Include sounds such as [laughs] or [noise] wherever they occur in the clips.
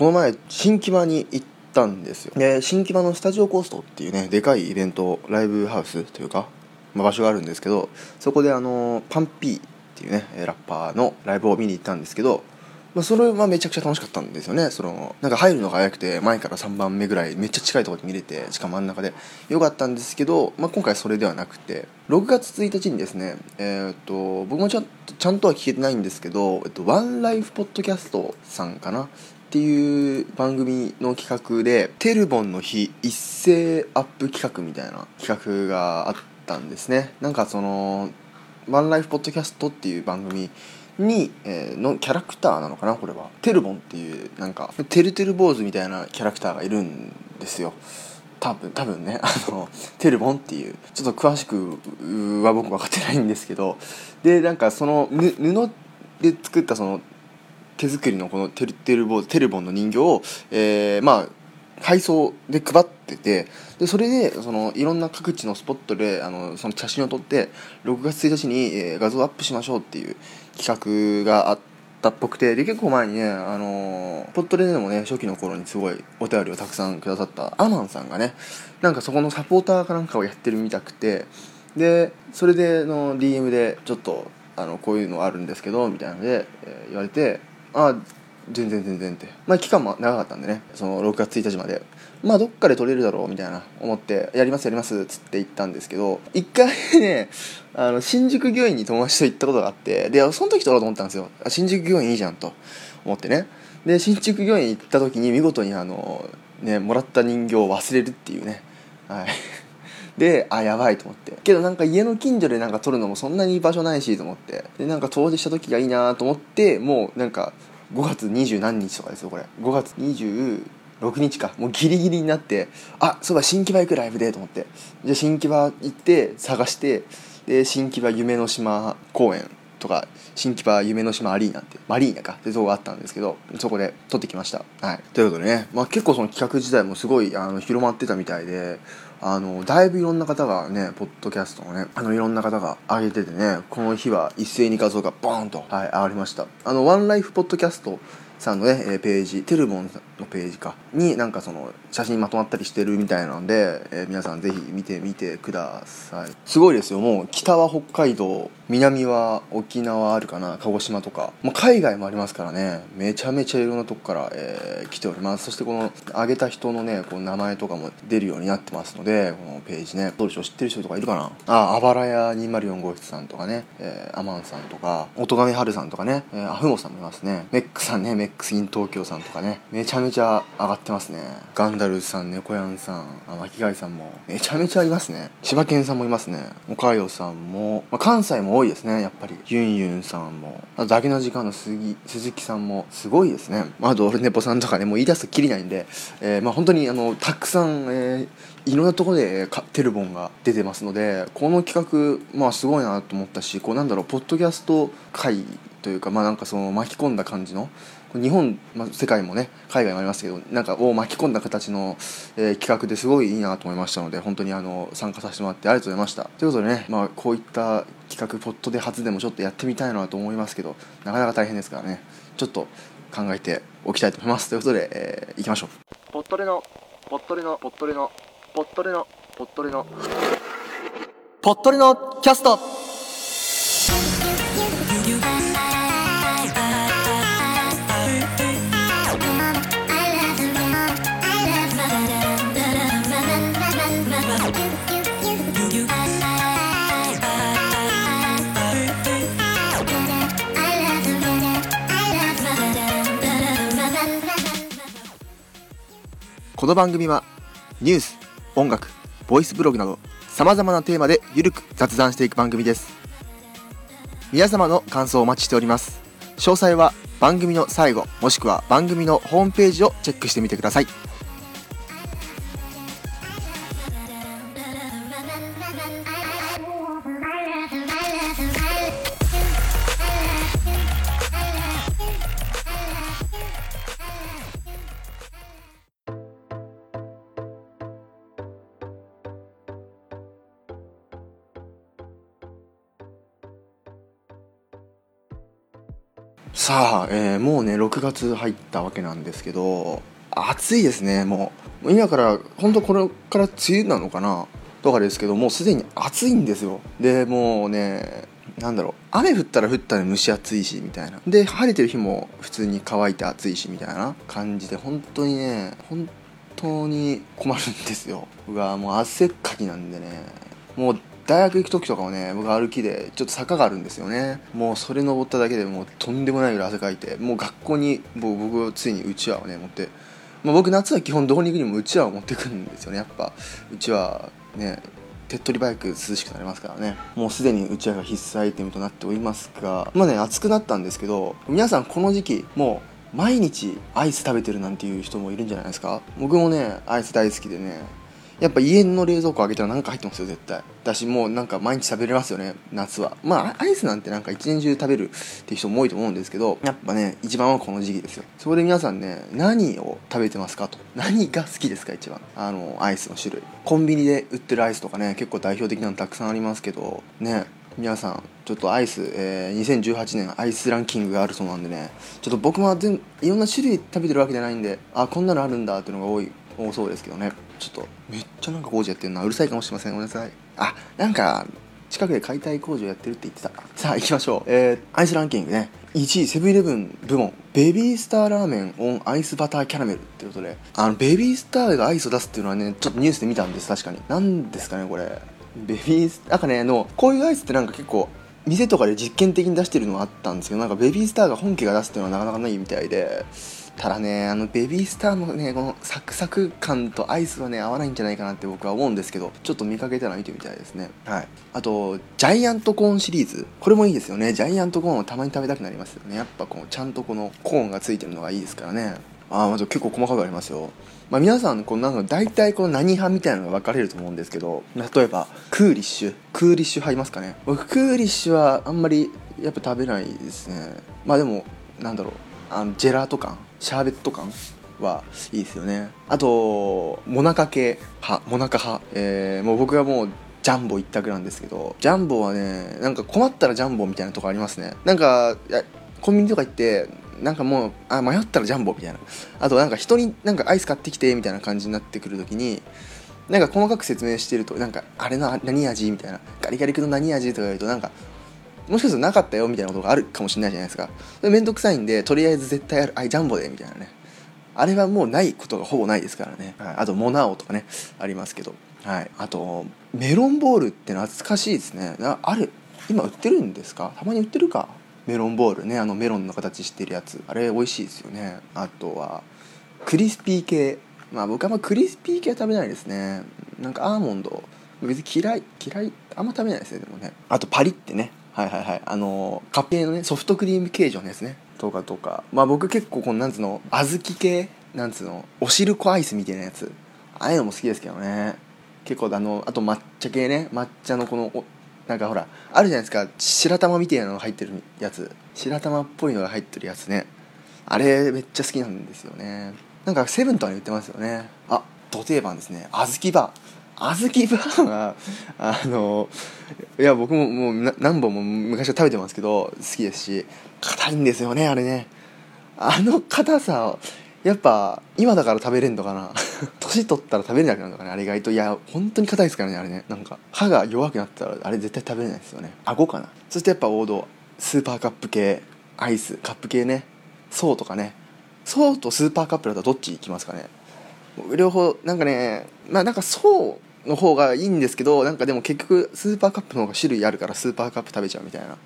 この前新木場に行ったんですよ。で新木場のスタジオコーストっていうねでかいイベントライブハウスというか、まあ、場所があるんですけどそこであのパンピーっていうねラッパーのライブを見に行ったんですけどまあ、それはめちゃくちゃ楽しかったんですよね。そのなんか入るのが早くて前から3番目ぐらいめっちゃ近いところで見れてしかも真ん中で。よかったんですけど、まあ、今回それではなくて6月1日にですねえー、っと僕もちゃんちゃんとは聞けてないんですけど、えっと、ワンライフポッドキャストさんかなっていう番組の企画でテルボンの日一斉アップ企画みたいな企画があったんですね。なんかそのワンライフポッドキャストっていう番組に、えー、のキャラクターなのかなこれは。テルボンっていうなんかてるてる坊主みたいなキャラクターがいるんですよ。多分多分ね。[laughs] あのテルボンっていうちょっと詳しくは僕分かってないんですけど。でなんかその布で作ったその手作りのこのテルテルボテルボンの人形を、えー、まあ配送で配っててでそれでそのいろんな各地のスポットであのその写真を撮って6月1日に、えー、画像アップしましょうっていう企画があったっぽくてで結構前にねあのー、ポットレでもね初期の頃にすごいお便りをたくさんくださったアマンさんがねなんかそこのサポーターかなんかをやってるみたくてでそれでの DM でちょっとあのこういうのあるんですけどみたいなので、えー、言われてあ全然全然って。まあ期間も長かったんでね。その6月1日まで。まあどっかで撮れるだろうみたいな。思ってやりますやりますっつって行ったんですけど一回ねあの新宿御苑に友達と行ったことがあってでその時撮ろうと思ったんですよ。新宿御苑いいじゃんと。思ってね。で新宿御苑行った時に見事にあのねもらった人形を忘れるっていうね。はい。であやばいと思って。けどなんか家の近所でなんか撮るのもそんなに場所ないしと思って。でなんか遠出した時がいいなと思ってもうなんか5月二十何日とかですよこれ。5月26日か。もうギリギリになってあそうだ新木場行くライブでと思って。じゃあ新木場行って探してで新木場夢の島公園とか新木場夢の島アリーナってマリーナか。ってとこがあったんですけどそこで撮ってきました。はい。ということでね、まあ、結構その企画自体もすごいあの広まってたみたいであのだいぶいろんな方がねポッドキャストのねあのいろんな方が上げててねこの日は一斉に画像がボーンと、はい、上がりました。あのワンライフポッドキャストさんのねページテルボンさんのページか。になんかその写真まとまったりしてるみたいなんで、えー、皆さんぜひ見てみてください。すごいですよ。もう北は北海道南は沖縄あるかな。鹿児島とか、まあ、海外もありますからね。めちゃめちゃいろんなとこから、えー、来ております。そしてこの挙げた人のねこの名前とかも出るようになってますのでこのページね。どうでしょう？知ってる人とかいるかな？ああばらや204号室さんとかね、えー、アマンさんとか。音亀春さんとかね、えー、アフモさんもいますね。メックさんね。メックスイン東京さんとかね。めちゃめちゃちゃ上がってますね。ガンダルさん猫やんさんあ巻貝さんも。めちゃめちゃいますね。千葉県さんもいますね。岡代さんも、まあ、関西も多いですね。やっぱり。ユンユンさんも。あとだけの時間の鈴木さんも。すごいですね、まあ、あとオルネポさんとかねもう言い出すときりないんで、えー、まあ本当にあのたくさん、えーいろんなところでテルボンが出てますのでこの企画まあすごいなと思ったしこうなんだろうポッドキャスト界というかまあなんかその巻き込んだ感じの日本、まあ、世界もね海外もありますけどなんかを巻き込んだ形の、えー、企画ですごいいいなと思いましたので本当にあの参加させてもらってありがとうございました。ということでね、まあ、こういった企画ポットで初でもちょっとやってみたいなと思いますけどなかなか大変ですからね。ちょっと考えておきたいと思います。ということで、えー、いきましょう。ポットレのポットレのポットレのポットレのポットレの。ポットレのキャストこの番組はニュース音楽ボイスブログなどさまざまなテーマでゆるく雑談していく番組です。皆様の感想をお待ちしております。詳細は番組の最後もしくは番組のホームページをチェックしてみてください。さあ、えー、もうね6月入ったわけなんですけど暑いですねもう。今から本当これから梅雨なのかなとかですけどもうすでに暑いんですよ。でもうねなんだろう雨降ったら降ったら蒸し暑いしみたいな。で晴れてる日も普通に乾いて暑いしみたいな感じで本当にね本当に困るんですよ。僕はもう汗っかきなんでね。もう大学行く時とかもね僕歩きでちょっと坂があるんですよね。もうそれ登っただけでもうとんでもないぐらい汗かいてもう学校にもう僕ついにうちわをね持って、まあ、僕夏は基本どこに行くにもうちわを持ってくるんですよねやっぱ。うちわね手っ取り早く涼しくなりますからね。もうすでにうちわが必須アイテムとなっておりますがまあね暑くなったんですけど皆さんこの時期もう毎日アイス食べてるなんていう人もいるんじゃないですか。僕もねアイス大好きでねやっぱ家の冷蔵庫開けたら何か入ってますよ絶対。だしもうなんか毎日食べれますよね夏は。まあアイスなんてなんか一年中食べるっていう人も多いと思うんですけどやっぱね一番はこの時期ですよ。そこで皆さんね何を食べてますかと。何が好きですか一番。あのアイスの種類。コンビニで売ってるアイスとかね結構代表的なのたくさんありますけどね皆さんちょっとアイス、えー、2018年アイスランキングがあるそうなんでね。ちょっと僕も全いろんな種類食べてるわけじゃないんであこんなのあるんだっていうのが多い多そうですけどね。ちょっとめっちゃなんか工事やってるな。うるさいかもしれません。ごめんなさい。あなんか近くで解体工場やってるって言ってた。さあ行きましょう。えー、アイスランキングね。1位セブンイレブン部門。ベビースターラーメンオンアイスバターキャラメルってことで。あのベビースターがアイスを出すっていうのはねちょっとニュースで見たんです。確かに。何ですかねこれ。ベビースなんかねあのこういうアイスってなんか結構店とかで実験的に出してるのはあったんですけどなんかベビースターが本家が出すっていうのはなかなかないみたいで。ただねあのベビースターのねこのサクサク感とアイスはね合わないんじゃないかなって僕は思うんですけどちょっと見かけたら見てみたいですね。はい。あとジャイアントコーンシリーズ。これもいいですよね。ジャイアントコーンをたまに食べたくなりますよね。やっぱこうちゃんとこのコーンがついてるのがいいですからね。ああまず結構細かくありますよ。まあ、皆さんこのなんか大体この何派みたいなのが分かれると思うんですけど例えばクーリッシュクーリッシュ派いますかね僕クーリッシュはあんまりやっぱ食べないですねまあでもなんだろうあのジェラート感シャーベット感はいいですよね。あとモナカ系派モナカ派、えー、もう僕はもうジャンボ一択なんですけどジャンボはねなんか困ったらジャンボみたいなとこありますね。なんかコンビニとか行ってなんかもうあ迷ったらジャンボみたいな。あとなんか人になんかアイス買ってきてみたいな感じになってくる時になんか細かく説明してるとなんかあれの何味みたいな。ガリガリ君の何味とか言うとなんかもしかするとなかったよみたいなことがあるかもしれないじゃないですか。めんどくさいんでとりあえず絶対あるあジャンボでみたいなね。あれはもうないことがほぼないですからね、はい、あとモナオとかねありますけど。はい。あとメロンボールって懐かしいですね。あれ今売ってるんですか？たまに売ってるか？メロンボールね。あのメロンの形してるやつ。あれ美味しいですよね。あとはクリスピー系。まあ僕はあんまクリスピー系は食べないですね。なんかアーモンド。別に嫌い嫌いあんま食べないですねでもね。あとパリってね。はいはいはい。あのカップ系のねソフトクリーム形状のやつね。とかとか。まあ僕結構このなんつうの小豆系なんつうのおしるこアイスみたいなやつ。ああいうのも好きですけどね。結構あのあと抹茶系ね。抹茶のこのおなんかほらあるじゃないですか。白玉みたいなのが入ってるやつ。白玉っぽいのが入ってるやつね。あれめっちゃ好きなんですよね。なんかセブンとかに売ってますよね。あ土定番ですね。小豆バー。小豆バーはあのいや僕ももう何本も昔は食べてますけど好きですし硬いんですよねあれね。あの硬さやっぱ今だから食べれんのかな。[laughs] 年取ったら食べれなくなるのかねあれ意外と。いや本当に硬いですからねあれね。なんか歯が弱くなったらあれ絶対食べれないですよね。顎かな。そしてやっぱ王道スーパーカップ系アイスカップ系ね。爽とかね。爽とスーパーカップだとどっち行きますかね。両方なんかねまあなんか爽の方がいいんですけどなんかでも結局スーパーカップの方が種類あるからスーパーカップ食べちゃうみたいな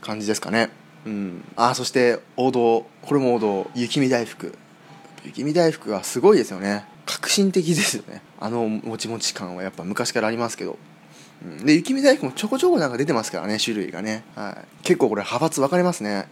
感じですかね。うん。あそして王道。これも王道。雪見大福。雪見大福はすごいですよね。革新的ですよね。あのもちもち感はやっぱ昔からありますけど。で雪見大福もちょこちょこなんか出てますからね種類がね、はい、結構これ派閥分かれますね。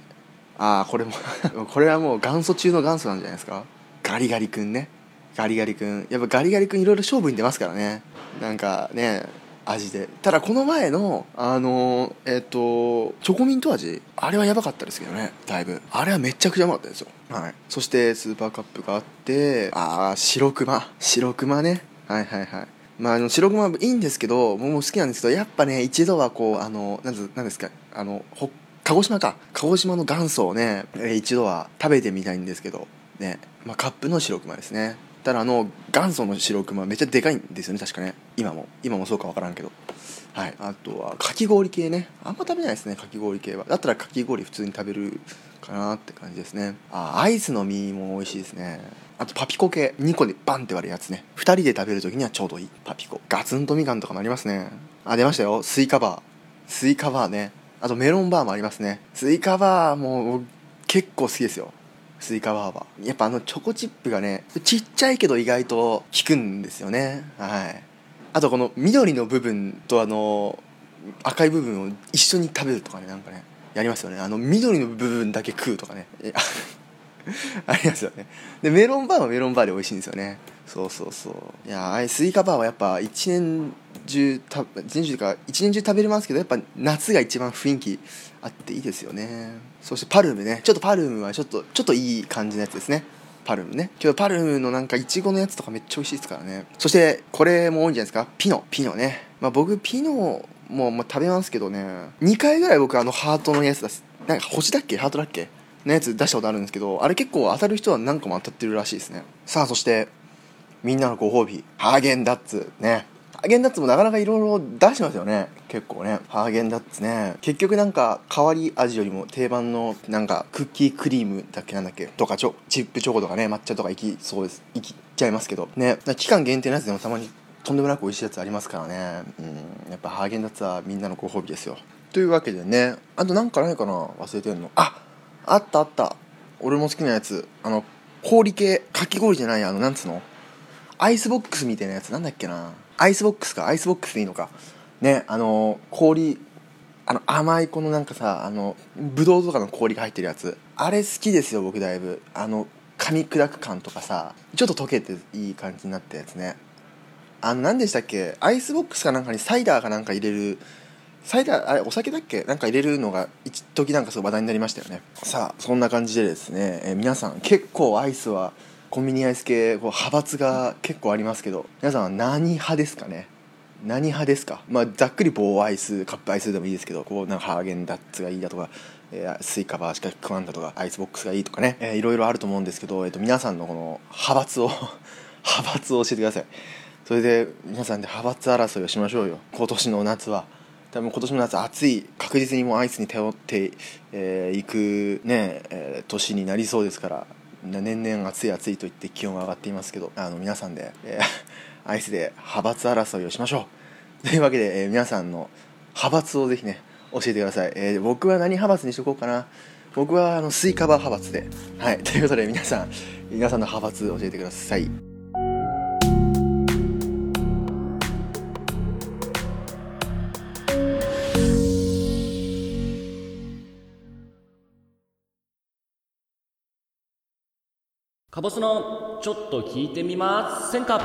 ああこれも [laughs] これはもう元祖中の元祖なんじゃないですか。ガリガリ君ね。ガリガリ君。やっぱガリガリ君いろいろ勝負に出ますからね。なんかね味で。ただこの前のあのえっ、ー、とチョコミント味あれはやばかったですけどねだいぶ。あれはめちゃくちゃうまかったですよ。はい。そしてスーパーカップがあってああ白熊白熊ね。はいはいはい。まあ、あの白熊いいんですけど僕も好きなんですけどやっぱね一度はこうあのなんなんですかあの北鹿児島か。鹿児島の元祖をね、え一度は食べてみたいんですけどね、まあ、カップの白熊ですねただあの元祖の白熊めっちゃでかいんですよね確かね。今も。今もそうか分からんけど。はい。あとはかき氷系ね。あんま食べないですねかき氷系は。だったらかき氷普通に食べるかなって感じですね。あアイスの実も美味しいですね。あとパピコ系。2個でバンって割るやつね。2人で食べる時にはちょうどいい。パピコ。ガツンとみかんとかもありますね。あ出ましたよ。スイカバー。スイカバーね。あとメロンバーもありますね。スイカバーも結構好きですよ。スイカバーはやっぱあのチョコチップがねちっちゃいけど意外と効くんですよね。はい。あとこの緑の部分とあの赤い部分を一緒に食べるとかねなんかねやりますよね。あの緑の部分だけ食うとかね。[laughs] ありますよね。でメロンバーはメロンバーで美味しいんですよね。そうそうそう。いやあスイカバーはやっぱ一年中た一年中か一年中食べれますけどやっぱ夏が一番雰囲気あっていいですよね。そしてパルムね。ちょっとパルムはちょっとちょっといい感じのやつですね。パルムね。けどパルムのなんかいちごのやつとかめっちゃ美味しいですからね。そしてこれも多いんじゃないですか？ピノ。ピノね。まあ僕ピノもまあ食べますけどね。2回ぐらい僕あのハートのやつ出す。なんか星だっけ？ハートだっけ？のやつ出したことあるんですけどあれ結構当たる人は何個も当たってるらしいですね。さあそしてみんなのご褒美ハーゲンダッツね。ハーゲンダッツもなかなかいろいろ出してますよね。結構ね。ハーゲンダッツね。結局なんか変わり味よりも定番のなんかクッキークリームだっけなんだっけ？とかチョチップチョコとかね抹茶とかいきそうです。いきちゃいますけど。ね。期間限定のやつでもたまにとんでもなく美味しいやつありますからね。うん。やっぱハーゲンダッツはみんなのご褒美ですよ。というわけでね。あとなんかないかな？忘れてんの。ああったあった。俺も好きなやつ。あの氷系かき氷じゃないあのなんつうの？アイスボックスみたいなやつ。なんだっけな？アイスボックスか。アイスボックスでいいのか。ねあの氷あの甘いこのなんかさあのブドウとかの氷が入ってるやつ。あれ好きですよ僕だいぶ。あの噛み砕く感とかさちょっと溶けていい感じになったやつね。あの何でしたっけ？アイスボックスかなんかにサイダーかなんか入れるサイダーあれお酒だっけ？なんか入れるのが一時なんかすごい話題になりましたよね。さあ。そんな感じでですね、えー、皆さん結構アイスはコンビニアイス系こう派閥が結構ありますけど皆さんは何派ですかね？何派ですか？まあざっくり棒アイスカップアイスでもいいですけどこうなんかハーゲンダッツがいいだとか、えー、スイカバーしか食わんだとかアイスボックスがいいとかね、えー、いろいろあると思うんですけど、えーと、皆さんのこの派閥を [laughs] 派閥を教えてください。それで皆さんで派閥争いをしましょうよ。今年の夏は多分今年の夏暑い確実にもうアイスに頼ってい、えー、くね、えー、年になりそうですから年々暑い暑いと言って気温が上がっていますけどあの皆さんで、えー、[laughs] アイスで派閥争いをしましょう。[laughs] というわけで、えー、皆さんの派閥をぜひね教えてください、えー、僕は何派閥にしとこうかな。僕はあのスイカバー派閥で。はい。ということで皆さん皆さんの派閥教えてください。カボスのちょっと聞いてみませんか？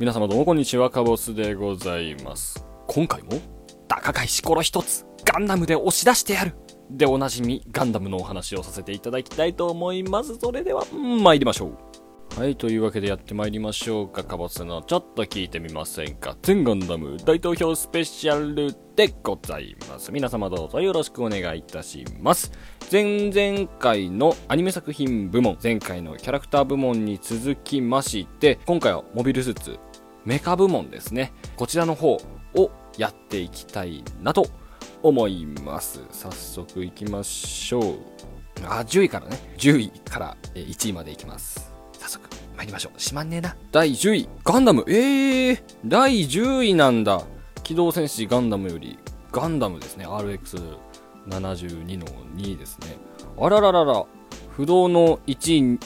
皆様どうもこんにちはカボスでございます。今回も高か石ころ一つガンダムで押し出してやる。でおなじみガンダムのお話をさせていただきたいと思います。それでは参りましょう。はい、というわけでやってまいりましょうか。かぼすのちょっと聞いてみませんか。全ガンダム大投票スペシャルでございます。皆様どうぞよろしくお願いいたします。前々回のアニメ作品部門、前回のキャラクター部門に続きまして、今回はモビルスーツ、メカ部門ですね。こちらの方をやっていきたいなと思います。早速いきましょう。あ、10位からね。10位から1位までいきます。参りましょう。しまんねえな。第10位。ガンダム。ええー、第10位なんだ。機動戦士ガンダムより。ガンダムですね。RX72 の2位ですね。あらららら。不動の1位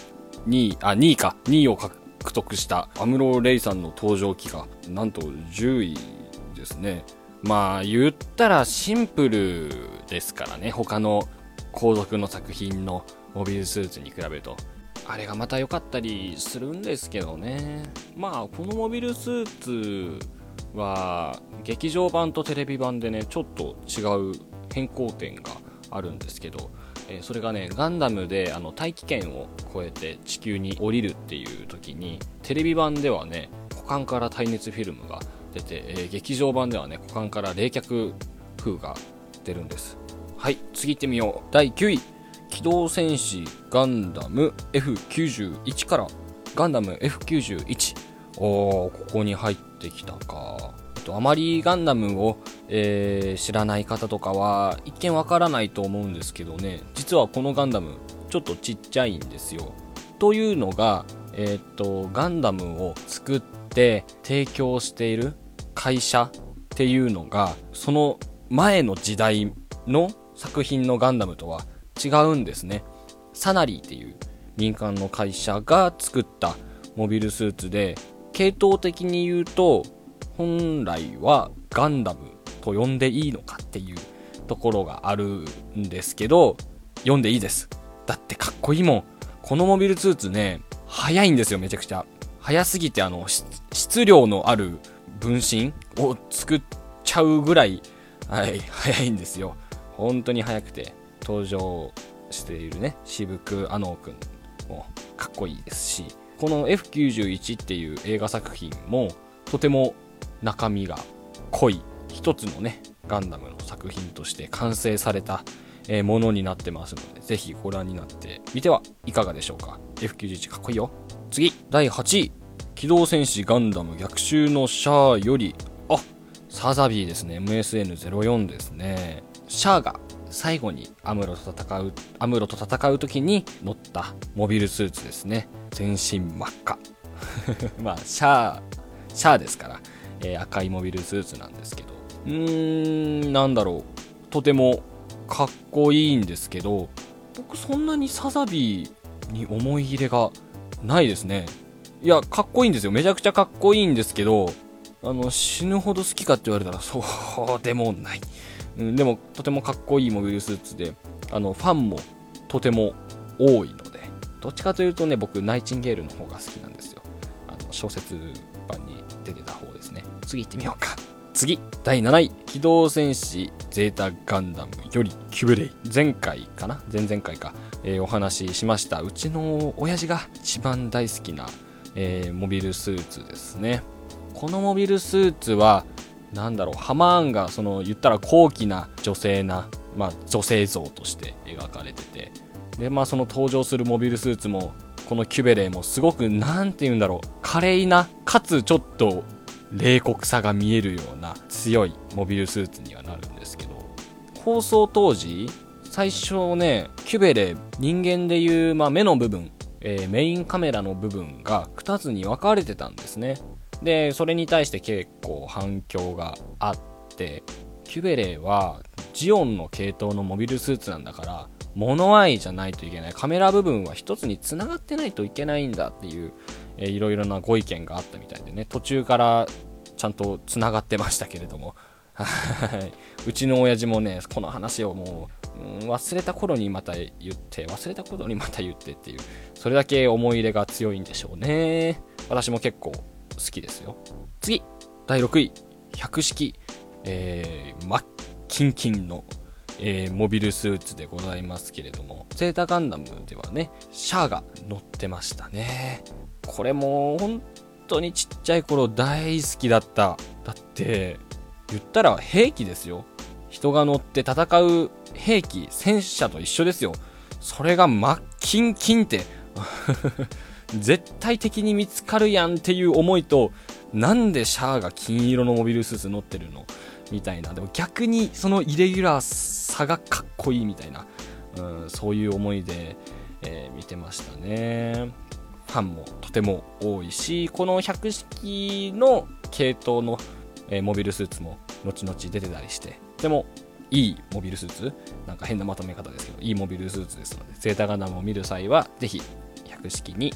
2位あ2位か。2位を獲得した。アムロ・レイさんの登場機がなんと10位ですね。まあ言ったらシンプルですからね。他の後続の作品のモビルスーツに比べると。あれがまた良かったりするんですけどね。まあこのモビルスーツは劇場版とテレビ版でねちょっと違う変更点があるんですけど、えー、それがねガンダムであの大気圏を越えて地球に降りるっていう時にテレビ版ではね股間から耐熱フィルムが出て、えー、劇場版ではね股間から冷却風が出るんです。はい次行ってみよう。第9位。機動戦士ガンダム F91 からガンダム F91 おーここに入ってきたか。あまりガンダムを、えー、知らない方とかは一見わからないと思うんですけどね。実はこのガンダムちょっとちっちゃいんですよ。というのがえー、っとガンダムを作って提供している会社っていうのがその前の時代の作品のガンダムとは違うんですね。サナリーっていう民間の会社が作ったモビルスーツで系統的に言うと本来はガンダムと呼んでいいのかっていうところがあるんですけど読んでいいです。だってかっこいいもん。このモビルスーツね速いんですよめちゃくちゃ。速すぎてあの質量のある分身を作っちゃうぐらいはい速いんですよ。本当に速くて。登場しているね渋くあのくんもかっこいいですしこの F91 っていう映画作品もとても中身が濃い一つのねガンダムの作品として完成された、ものになってますのでぜひご覧になってみてはいかがでしょうか。F91 かっこいいよ。次第8位。機動戦士ガンダム逆襲のシャアより。あサザビーですね。MSN04 ですね。シャアが最後にアムロと戦うアムロと戦う時に乗ったモビルスーツですね。全身真っ赤。[laughs] まあシャアシャアですからえー、赤いモビルスーツなんですけど。うーんなんだろう。とてもかっこいいんですけど僕そんなにサザビーに思い入れがないですね。いやかっこいいんですよ。めちゃくちゃかっこいいんですけどあの死ぬほど好きかって言われたらそうでもない、うん、でもとてもかっこいいモビルスーツであのファンもとても多いのでどっちかというとね僕ナイチンゲールの方が好きなんですよ。あの小説版に出てた方ですね。次行ってみようか。次第7位。機動戦士ゼータガンダムよりキュブレイ。前回かな？前々回か、えー、お話ししました。うちの親父が一番大好きな、えー、モビルスーツですね。このモビルスーツは何だろうハマーンがその言ったら高貴な女性な、まあ、女性像として描かれてて。でまあその登場するモビルスーツもこのキュベレーもすごく何て言うんだろう華麗なかつちょっと冷酷さが見えるような強いモビルスーツにはなるんですけど。放送当時最初ねキュベレー人間でいう、まあ、目の部分、えー、メインカメラの部分が2つに分かれてたんですね。でそれに対して結構反響があってキュベレーはジオンの系統のモビルスーツなんだから物合いじゃないといけない。カメラ部分は1つにつながってないといけないんだっていうえー、いろいろなご意見があったみたいでね、途中からちゃんとつながってましたけれども、うちの親父もね、この話をもう、忘れた頃にまた言って、忘れた頃にまた言ってっていう、それだけ思い入れが強いんでしょうね。私も結構好きですよ。次、第6位、百式、えー、マッキンキンの、えー、モビルスーツでございますけれども、ゼータガンダムではね、シャアが乗ってましたね。これも本当にちっちゃい頃大好きだった。だって言ったら兵器ですよ。人が乗って戦う兵器戦車と一緒ですよ。それが真っキンキンって。絶対的に見つかるやんっていう思いとなんでシャアが金色のモビルスーツ乗ってるの？みたいな。でも逆にそのイレギュラーさがかっこいいみたいな、うん、そういう思いで、えー、見てましたね。ファンもとても多いしこの100式の系統の、えー、モビルスーツも後々出てたりして。とてもいいモビルスーツ？なんか変なまとめ方ですけどいいモビルスーツですのでゼータガンダムを見る際はぜひ100式に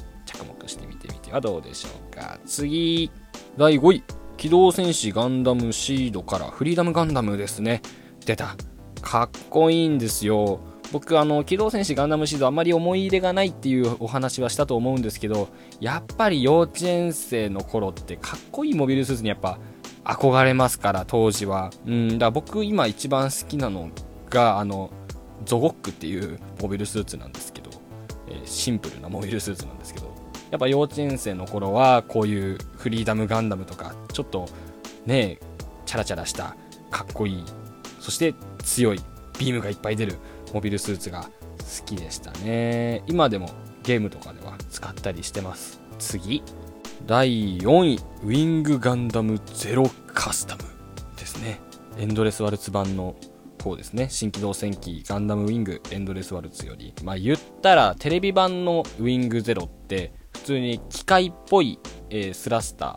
はどうでしょうか。次第5位。機動戦士ガンダムシードからフリーダムガンダムですね。出た。かっこいいんですよ。僕あの機動戦士ガンダムシードあまり思い入れがないっていうお話はしたと思うんですけどやっぱり幼稚園生の頃ってかっこいいモビルスーツにやっぱ憧れますから当時は。うんだ僕今一番好きなのがあのゾゴックっていうモビルスーツなんですけど、えー、シンプルなモビルスーツなんですけどやっぱ幼稚園生の頃はこういうフリーダムガンダムとかちょっとねチャラチャラしたかっこいいそして強いビームがいっぱい出るモビルスーツが好きでしたね。今でもゲームとかでは使ったりしてます。次。第4位。ウィングガンダムゼロカスタムですね。エンドレスワルツ版の方ですね。新機動戦記ガンダムウィングエンドレスワルツより。まあ言ったらテレビ版のウィングゼロって普通に機械っぽい、えー、スラスタ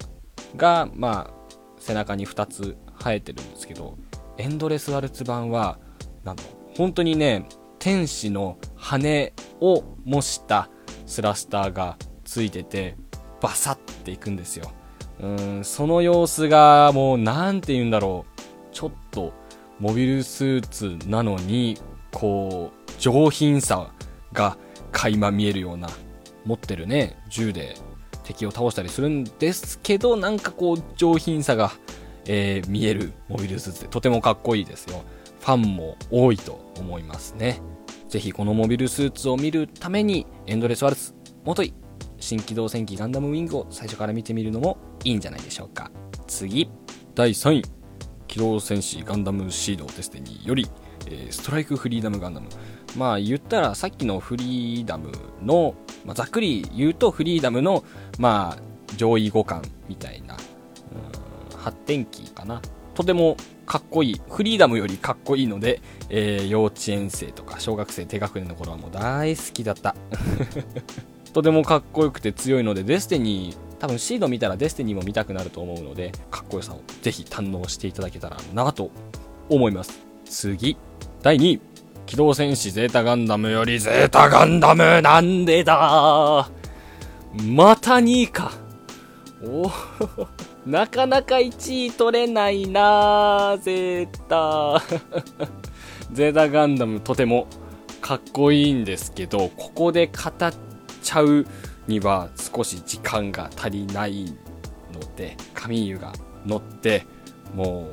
ーがまあ背中に2つ生えてるんですけどエンドレスワルツ版はなんと本当にね天使の羽を模したスラスターがついててバサッていくんですよ。うんその様子がもう何て言うんだろう。ちょっとモビルスーツなのにこう上品さが垣間見えるような持ってるね銃で敵を倒したりするんですけどなんかこう上品さが、えー、見えるモビルスーツでとてもかっこいいですよ。ファンも多いと思いますね。ぜひこのモビルスーツを見るためにエンドレスワルツもとい新機動戦機ガンダムウィングを最初から見てみるのもいいんじゃないでしょうか。次。第3位。機動戦士ガンダムシードテステにより、えー、ストライクフリーダムガンダム。まあ言ったらさっきのフリーダムの、まあ、ざっくり言うとフリーダムのまあ上位互換みたいな発展機かな。とてもかっこいい。フリーダムよりかっこいいので、えー、幼稚園生とか小学生低学年の頃はもう大好きだった。[laughs] とてもかっこよくて強いのでデスティニー多分シード見たらデスティニーも見たくなると思うのでかっこよさをぜひ堪能していただけたらなと思います。次、第2位。機動戦士ゼータガンダムよりゼータガンダムなんでだ。また2位か。おお [laughs] なかなか1位取れないなゼータ。[laughs] ゼータガンダムとてもかっこいいんですけどここで語っちゃうには少し時間が足りないのでカミーユが乗っても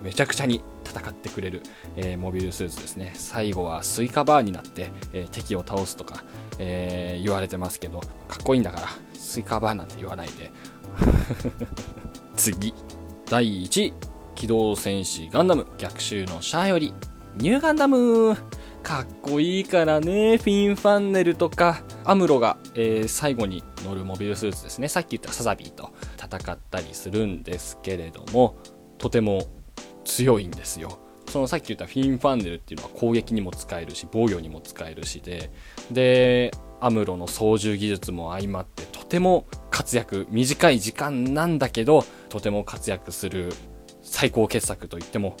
うめちゃくちゃに戦ってくれる、えー、モビルスーツですね。最後はスイカバーになって、えー、敵を倒すとか、えー、言われてますけどかっこいいんだからスイカバーなんて言わないで。[laughs] 次。第1位機動戦士ガンダム。逆襲のシャアよりニューガンダム。かっこいいからね。フィンファンネルとか。アムロが、えー、最後に乗るモビルスーツですね。さっき言ったサザビーと戦ったりするんですけれどもとても強いんですよそのさっき言ったフィンファンネルっていうのは攻撃にも使えるし防御にも使えるしででアムロの操縦技術も相まってとても活躍短い時間なんだけどとても活躍する最高傑作と言っても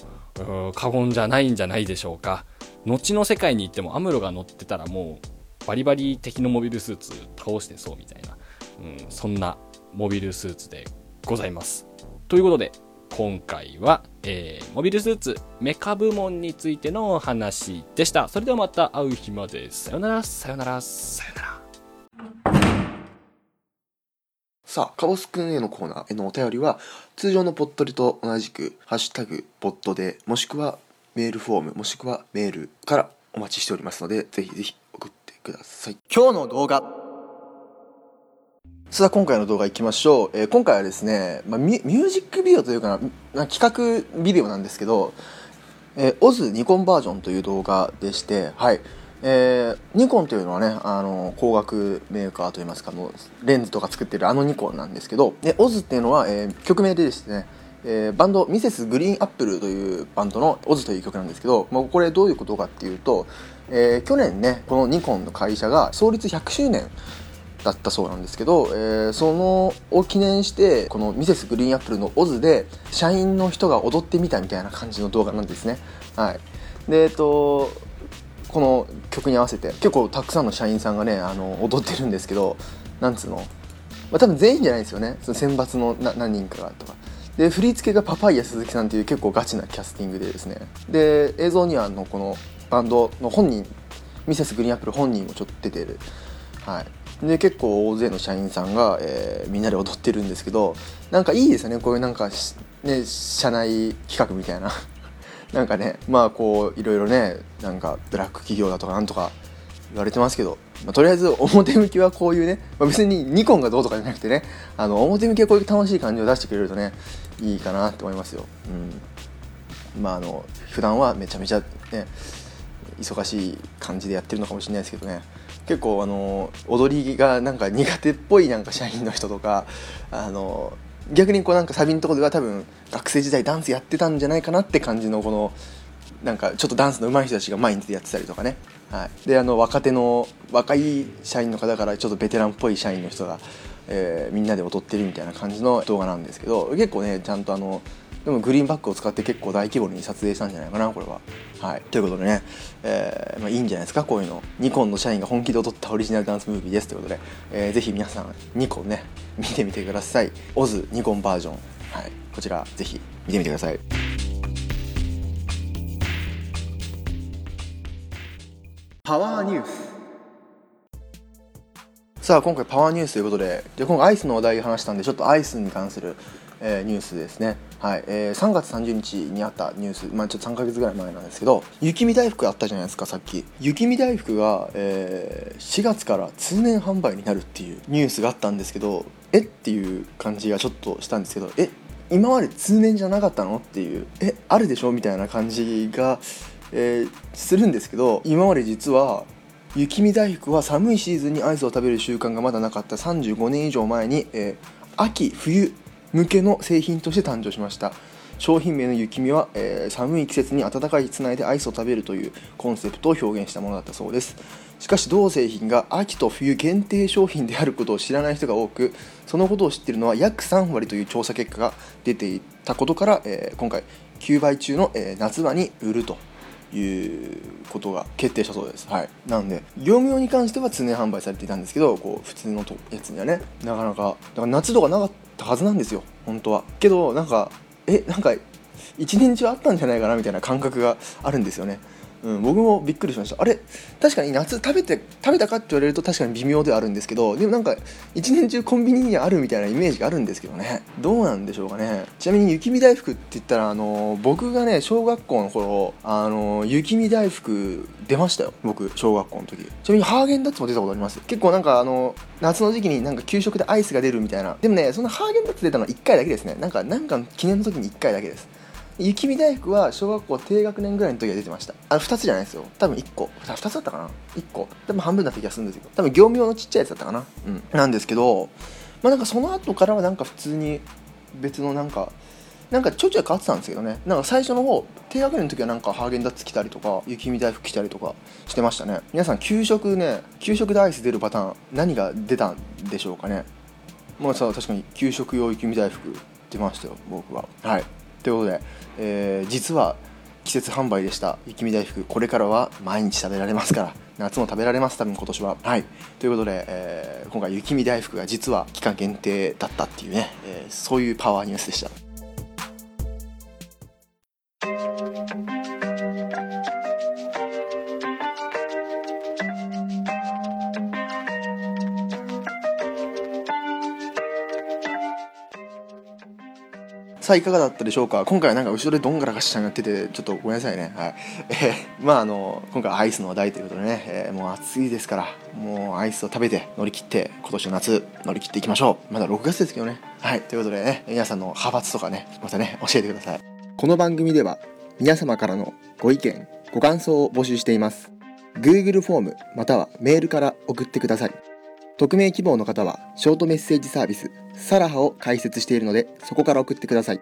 過言じゃないんじゃないでしょうか後の世界に行ってもアムロが乗ってたらもうバリバリ敵のモビルスーツ倒してそうみたいな、うん、そんなモビルスーツでございます。ということで今回は、えー、モビルスーツメカ部門についての話でした。それではまた会う日まで。さよなら、さよなら、さよなら。さあ、カボスくんへのコーナーへのお便りは、通常のポットリと同じく、ハッシュタグ、ポットで、もしくはメールフォームもしくはメールからお待ちしておりますのでぜひぜひ送ってください今日の動画さあ今回の動画いきましょう、えー、今回はですね、まあ、ミュージックビデオというかな企画ビデオなんですけど、えー、オズニコンバージョンという動画でしてはい。えー、ニコンというのはねあの光学メーカーといいますかもうレンズとか作ってるあのニコンなんですけどでオズっていうのは、えー、曲名でですねえー、バンドミセスグリーンアップルというバンドの「オズ」という曲なんですけど、まあ、これどういうことかっていうと、えー、去年ねこのニコンの会社が創立100周年だったそうなんですけど、えー、そのを記念してこのミセスグリーンアップルの「オズ」で社員の人が踊ってみたみたいな感じの動画なんですね。はい、でえっとこの曲に合わせて結構たくさんの社員さんがねあの踊ってるんですけどなんつうの、まあ、多分全員じゃないですよね。その選抜の何人かがとか。で振り付けがパパイヤ鈴木さんっていう結構ガチなキャスティングでですね。で映像にはあのこのバンドの本人ミセスグリーンアップル本人もちょっと出てる。はい。で結構大勢の社員さんが、えー、みんなで踊ってるんですけどなんかいいですよねこういうなんかね社内企画みたいな。[laughs] なんかねまあこういろいろねなんかブラック企業だとかなんとか言われてますけど、まあ、とりあえず表向きはこういうね、まあ、別にニコンがどうとかじゃなくてねあの表向きはこういう楽しい感じを出してくれるとねいいかなって思いますよ。うん、まああの普段はめちゃめちゃね忙しい感じでやってるのかもしれないですけどね。結構あの踊りがなんか苦手っぽいなんか社員の人とかあの逆にこうなんかサビのところでは多分学生時代ダンスやってたんじゃないかなって感じのこのなんかちょっとダンスの上手い人たちが前に出てやってたりとかね、はい、であの若手の若い社員の方からちょっとベテランっぽい社員の人が、えー、みんなで踊ってるみたいな感じの動画なんですけど結構ねちゃんとあのでもグリーンバックを使って結構大規模に撮影したんじゃないかなこれは。はい、ということでね、えーまあ、いいんじゃないですかこういうの。ニコンの社員が本気で踊ったオリジナルダンスムービーです。ということで、えー、ぜひ皆さんニコンね見てみてください。オズニコンバージョン、はい、こちらぜひ見てみてください。パワーニュース。さあ今回パワーニュースということでで今回アイスの話題を話したんでちょっとアイスに関するえー、ニュースですね、はいえー、3月30日にあったニュース、まあ、ちょっと3か月ぐらい前なんですけど雪見大福あったじゃないですかさっき。雪見大福が、えー、4月から通年販売になるっていうニュースがあったんですけどえっていう感じがちょっとしたんですけどえ今まで通年じゃなかったのっていうえあるでしょみたいな感じが、えー、するんですけど今まで実は雪見大福は寒いシーズンにアイスを食べる習慣がまだなかった35年以上前に、えー、秋冬向けの製品として誕生しました。商品名の雪見は、えー、寒い季節に暖かい室内でアイスを食べるというコンセプトを表現したものだったそうです。しかし同製品が秋と冬限定商品であることを知らない人が多くそのことを知っているのは約3割という調査結果が出ていたことから、えー、今回9倍中の、えー、夏場に売ると。いうことが決定したそうです。はい。なので、業務用に関しては常販売されていたんですけど、こう、普通のやつにはね、なかなか、だから夏とかなかったはずなんですよ、本当は。けど、なんか、え、なんか、一年中あったんじゃないかなみたいな感覚があるんですよね。うん、僕もびっくりしました。あれ？確かに夏食べて食べたかって言われると確かに微妙ではあるんですけどでもなんか一年中コンビニにあるみたいなイメージがあるんですけどね。どうなんでしょうかね。ちなみに雪見大福って言ったらあの僕がね小学校の頃あの雪見大福出ましたよ僕小学校の時。ちなみにハーゲンダッツも出たことあります？結構なんかあの夏の時期になんか給食でアイスが出るみたいな。でもねそのハーゲンダッツ出たのは1回だけですね。なんかなんか記念の時に1回だけです。雪見大福は小学校低学年ぐらいの時は出てました。あの2つじゃないですよ。多分1個。2つだったかな？1個。多分半分だった気がするんですけど多分業務用のちっちゃいやつだったかな？うん。なんですけどまあなんかその後からはなんか普通に別のなんかなんかちょちょい変わってたんですけどね。なんか最初の方低学年の時はなんかハーゲンダッツ来たりとか雪見大福来たりとかしてましたね。皆さん給食ね給食でアイス出るパターン何が出たんでしょうかね？まあさ確かに給食用雪見大福出ましたよ僕は。はい。ということで、えー、実は季節販売でした。雪見大福これからは毎日食べられますから。夏も食べられます多分今年は。はい。ということで、えー、今回雪見大福が実は期間限定だったっていうね、えー、そういうパワーニュースでした。さあいかがだったでしょうか？今回はなんか後ろでどんがらがしちゃんやっててちょっとごめんなさいね。はい。えー、まああの今回アイスの話題ということでね、えー、もう暑いですからもうアイスを食べて乗り切って今年の夏乗り切っていきましょう。まだ6月ですけどね。はい。ということでね皆さんの派閥とかねまたね教えてください。この番組では皆様からのご意見ご感想を募集しています。Google フォームまたはメールから送ってください。匿名希望の方はショートメッセージサービスサラハを開設しているのでそこから送ってください。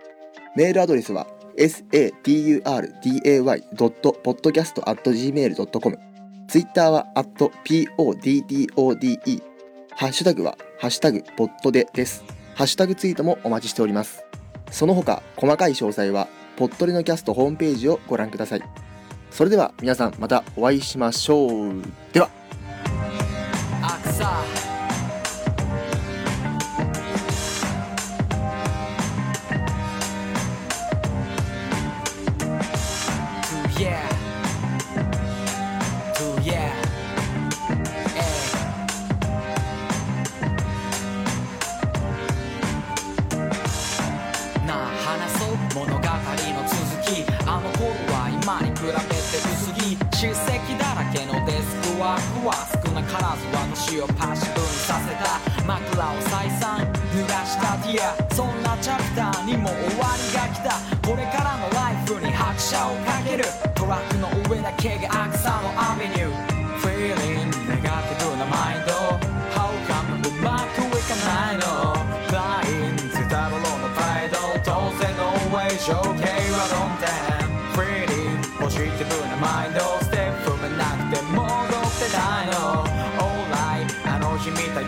メールアドレスは saturday.podcast.gmail.com ツイッターは @poddode ハッシュタグはハッシュタグポッドでです。ハッシュタグツイートもお待ちしております。その他細かい詳細はポッドレのキャストホームページをご覧ください。それでは皆さんまたお会いしましょう。では。出席だらけのデスクワークは少なからず私をパッシブにさせた。枕を再三濡らした。ティアそんなチャプターにも終わりが来た。これからのライフに拍車をかける。トラックの上だけがアクサのアベニュー。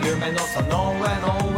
夢のその上の